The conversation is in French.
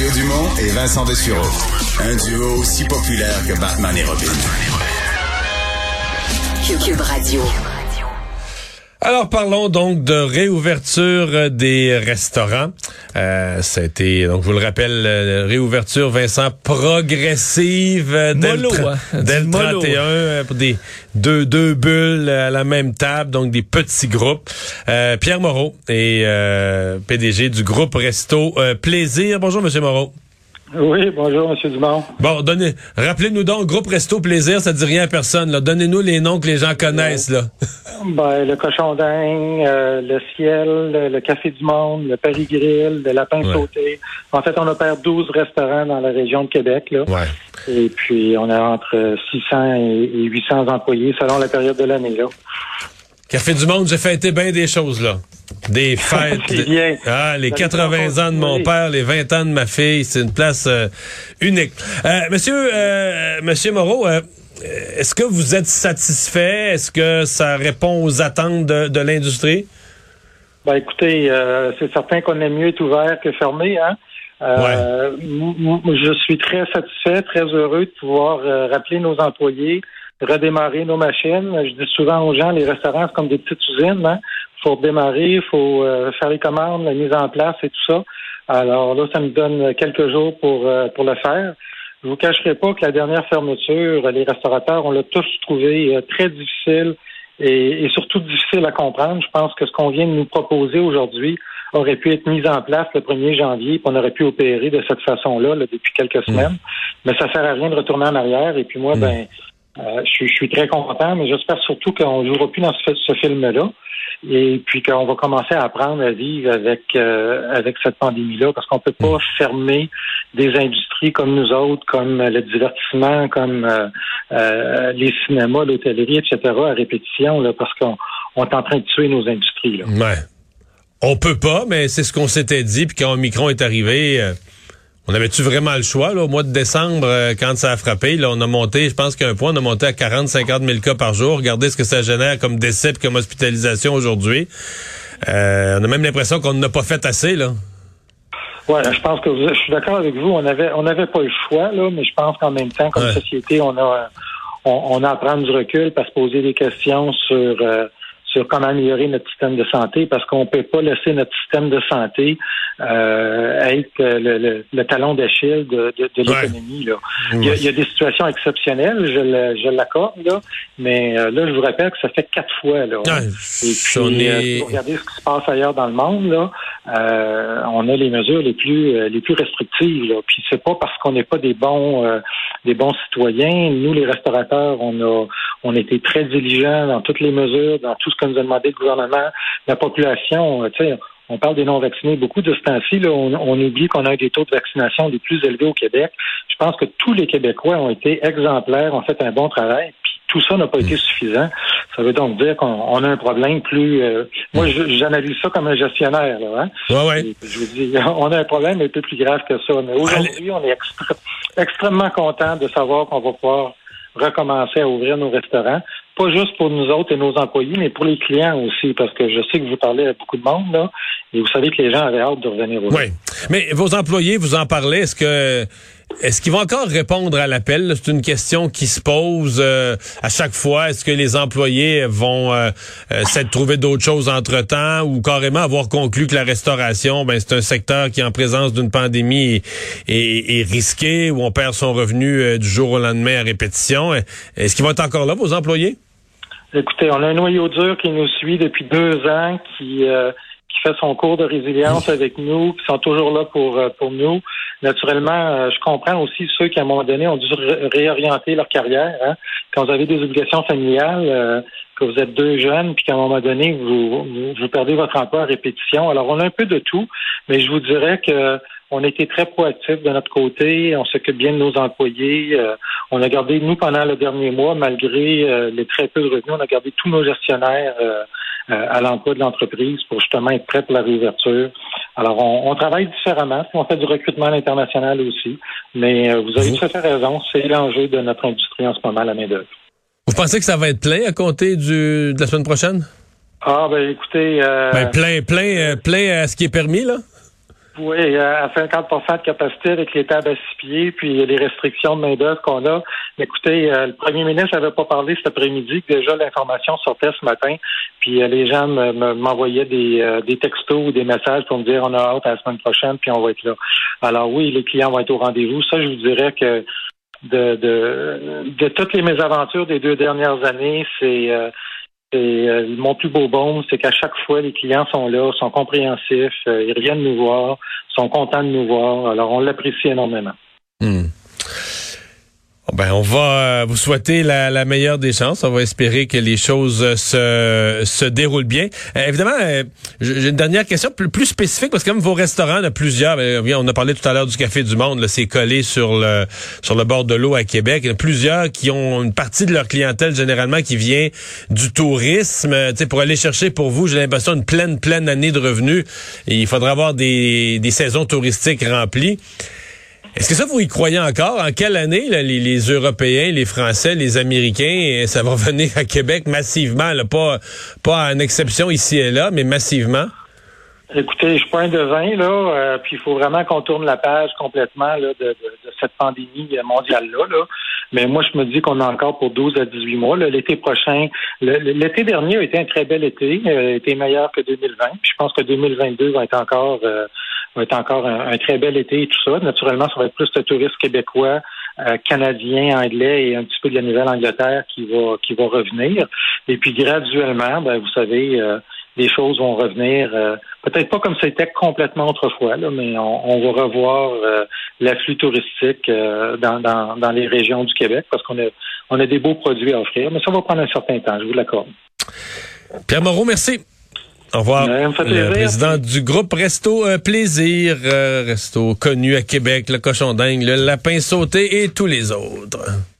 Mario Dumont et Vincent Dessureau. Un duo aussi populaire que Batman et Robin. Cube Radio. Alors parlons donc de réouverture des restaurants. Euh, ça a été, donc je vous le rappelle, euh, réouverture Vincent progressive euh, dès, le, Mollo, tra- hein. dès le Du mollo. 31 euh, pour des deux deux bulles à la même table, donc des petits groupes. Euh, Pierre Moreau est euh, PDG du groupe Resto euh, Plaisir. Bonjour Monsieur Moreau. Oui, bonjour, M. Dumont. Bon, donnez, rappelez-nous donc groupe Resto Plaisir, ça dit rien à personne. Là. Donnez-nous les noms que les gens connaissent là. Ben, le cochon d'Inde, euh, le ciel, le, le Café du Monde, le Paris Grill, le Lapin Ouais. Sauté. En fait, on opère 12 restaurants dans la région de Québec. Là. Ouais. Et puis, on a entre 600 et et 800 employés selon la période de l'année. là. Café du Monde, j'ai fêté bien des choses, là. Des fêtes. Bien. Ah, les Ça 80 ans de mon père, les 20 ans de ma fille, c'est une place euh, unique. Euh, monsieur, euh, monsieur Moreau, euh, est-ce que vous êtes satisfait? Est-ce que ça répond aux attentes de, de l'industrie? Ben, écoutez, euh, c'est certain qu'on aime mieux être ouvert que fermé. Hein? Euh, m- Je suis très satisfait, très heureux de pouvoir rappeler nos employés, redémarrer nos machines. Je dis souvent aux gens, les restaurants, c'est comme des petites usines. Hein? Faut redémarrer, il faut euh, faire les commandes, la mise en place et tout ça. Alors là, ça me donne quelques jours pour, euh, pour le faire. Je vous cacherai pas que la dernière fermeture, les restaurateurs, on l'a tous trouvé euh, très difficile et, et surtout difficile à comprendre. Je pense que ce qu'on vient de nous proposer aujourd'hui aurait pu être mis en place le 1er janvier, puis on aurait pu opérer de cette façon-là là, depuis quelques semaines. Mais ça sert à rien de retourner en arrière. Et puis moi, ben, euh, je, suis, je suis très content, mais j'espère surtout qu'on ne jouera plus dans ce, ce film-là. Et puis qu'on va commencer à apprendre à vivre avec euh, avec cette pandémie-là, parce qu'on peut pas fermer des industries comme nous autres, comme le divertissement, comme euh, euh, les cinémas, l'hôtellerie, etc. à répétition, là, parce qu'on on est en train de tuer nos industries. Là. Ouais. On peut pas, mais c'est ce qu'on s'était dit. Puis quand Omicron est arrivé, euh, on avait-tu vraiment le choix? Là, au mois de décembre, euh, quand ça a frappé, là, on a monté, je pense qu'à un point, on a monté à 40, 50 000 cas par jour. Regardez ce que ça génère comme décès puis comme hospitalisation aujourd'hui. Euh, on a même l'impression qu'on n'a pas fait assez. là. Ouais, je pense que vous- je suis d'accord avec vous. On avait on n'avait pas le choix là, mais je pense qu'en même temps, comme Ouais. société, on a on, on a à prendre du recul, pour se poser des questions sur euh, sur comment améliorer notre système de santé, parce qu'on peut pas laisser notre système de santé euh, être le, le- le talon d'Achille de, de, de Ouais. l'économie. Là. Il, y a, il y a des situations exceptionnelles, je le- je l'accorde, là, mais euh, là, je vous rappelle que ça fait quatre fois. Là, Ouais, Et puis, on euh, est- regardez ce qui se passe ailleurs dans le monde, là, euh, on a les mesures les plus euh, les plus restrictives. Là. Puis c'est pas parce qu'on n'est pas des bons euh, des bons citoyens. Nous, les restaurateurs, on a on a été très diligents dans toutes les mesures, dans tout ce que nous a demandé le gouvernement, la population. euh, Tu sais, on parle des non-vaccinés beaucoup de ce temps-ci. Là, on, on oublie qu'on a des taux de vaccination les plus élevés au Québec. Je pense que tous les Québécois ont été exemplaires, ont fait un bon travail. Puis tout ça n'a pas été suffisant. Ça veut donc dire qu'on on a un problème plus. euh, moi, j'analyse ça comme un gestionnaire. Là, hein? Ouais, ouais. Et Je vous dis, on a un problème un peu plus grave que ça. Mais aujourd'hui, on est extrêmement content de savoir qu'on va pouvoir recommencer à ouvrir nos restaurants. Pas juste pour nous autres et nos employés, mais pour les clients aussi, parce que je sais que vous parlez à beaucoup de monde, là, et vous savez que les gens avaient hâte de revenir au Oui. Mais vos employés, vous en parlez, est-ce que est-ce qu'ils vont encore répondre à l'appel? C'est une question qui se pose euh, à chaque fois. Est-ce que les employés vont euh, euh, s'être trouver d'autres choses entre-temps ou carrément avoir conclu que la restauration, ben c'est un secteur qui, en présence d'une pandémie, est, est- risqué, où on perd son revenu euh, du jour au lendemain à répétition? Est-ce qu'ils vont être encore là, vos employés? Écoutez, on a un noyau dur qui nous suit depuis deux ans, qui, euh, qui fait son cours de résilience avec nous, qui sont toujours là pour, euh, pour nous. Naturellement, euh, je comprends aussi ceux qui, à un moment donné, ont dû ré- réorienter leur carrière. Hein. Quand vous avez des obligations familiales, euh, que vous êtes deux jeunes, puis qu'à un moment donné, vous, vous, vous perdez votre emploi à répétition. Alors, on a un peu de tout, mais je vous dirais que on a été très proactifs de notre côté. On s'occupe bien de nos employés. Euh, on a gardé, nous, pendant le dernier mois, malgré euh, les très peu de revenus, on a gardé tous nos gestionnaires à l'emploi de l'entreprise pour justement être prêts pour la réouverture. Alors, on, on travaille différemment. On fait du recrutement à l'international aussi. Mais euh, vous avez tout à fait raison. C'est l'enjeu de notre industrie en ce moment, la main-d'œuvre. Vous pensez que ça va être plein à compter du, de la semaine prochaine? Ah, ben écoutez... euh, Ben, plein, plein, euh, plein à ce qui est permis, là? Oui, à 50% de capacité avec les tables à six pieds, puis les restrictions de main-d'œuvre qu'on a. Écoutez, euh, le premier ministre n'avait pas parlé cet après-midi, que déjà l'information sortait ce matin, puis euh, les gens m'envoyaient des, euh, des textos ou des messages pour me dire on a hâte à la semaine prochaine, puis on va être là. Alors oui, les clients vont être au rendez-vous. Ça, je vous dirais que de, de, de toutes les mésaventures des deux dernières années, c'est et euh, mon plus beau bon, c'est qu'à chaque fois, les clients sont là, sont compréhensifs, euh, ils reviennent nous voir, sont contents de nous voir. Alors, on l'apprécie énormément. Ben, on va euh, vous souhaiter la, meilleure des chances. On va espérer que les choses se, se déroulent bien. Euh, évidemment, euh, j'ai une dernière question plus, plus spécifique parce que comme vos restaurants, il a plusieurs. on a parlé tout à l'heure du Café du Monde. C'est collé sur le sur le bord de l'eau à Québec. Il y a plusieurs qui ont une partie de leur clientèle généralement qui vient du tourisme. sais, pour aller chercher pour vous, j'ai l'impression une pleine pleine année de revenus. Il faudra avoir des, des saisons touristiques remplies. Est-ce que ça, vous y croyez encore? En quelle année, les, Européens, les Français, les Américains, ça va venir à Québec massivement, pas, pas en exception ici et là, mais massivement? Écoutez, je suis pas un là, euh, puis il faut vraiment qu'on tourne la page complètement de, cette pandémie mondiale-là. Là. Mais moi, je me dis qu'on a encore pour 12 à 18 mois. L'été prochain, l'été dernier a été un très bel été, euh, a été meilleur que 2020. Puis je pense que 2022 va être encore euh, va être encore un, très bel été et tout ça. Naturellement, ça va être plus de touristes québécois, euh, canadiens, anglais et un petit peu de la Nouvelle-Angleterre qui va qui va revenir. Et puis graduellement, ben, vous savez, euh, les choses vont revenir. Euh, peut-être pas comme c'était complètement autrefois, là, mais on, va revoir l'afflux touristique dans, dans, dans les régions du Québec parce qu'on a on a des beaux produits à offrir, mais ça va prendre un certain temps, je vous l'accorde. Pierre Moreau, merci. Au revoir. le président du groupe Resto euh, Plaisir, euh, Resto connu à Québec, le cochon dingue, le lapin sauté et tous les autres.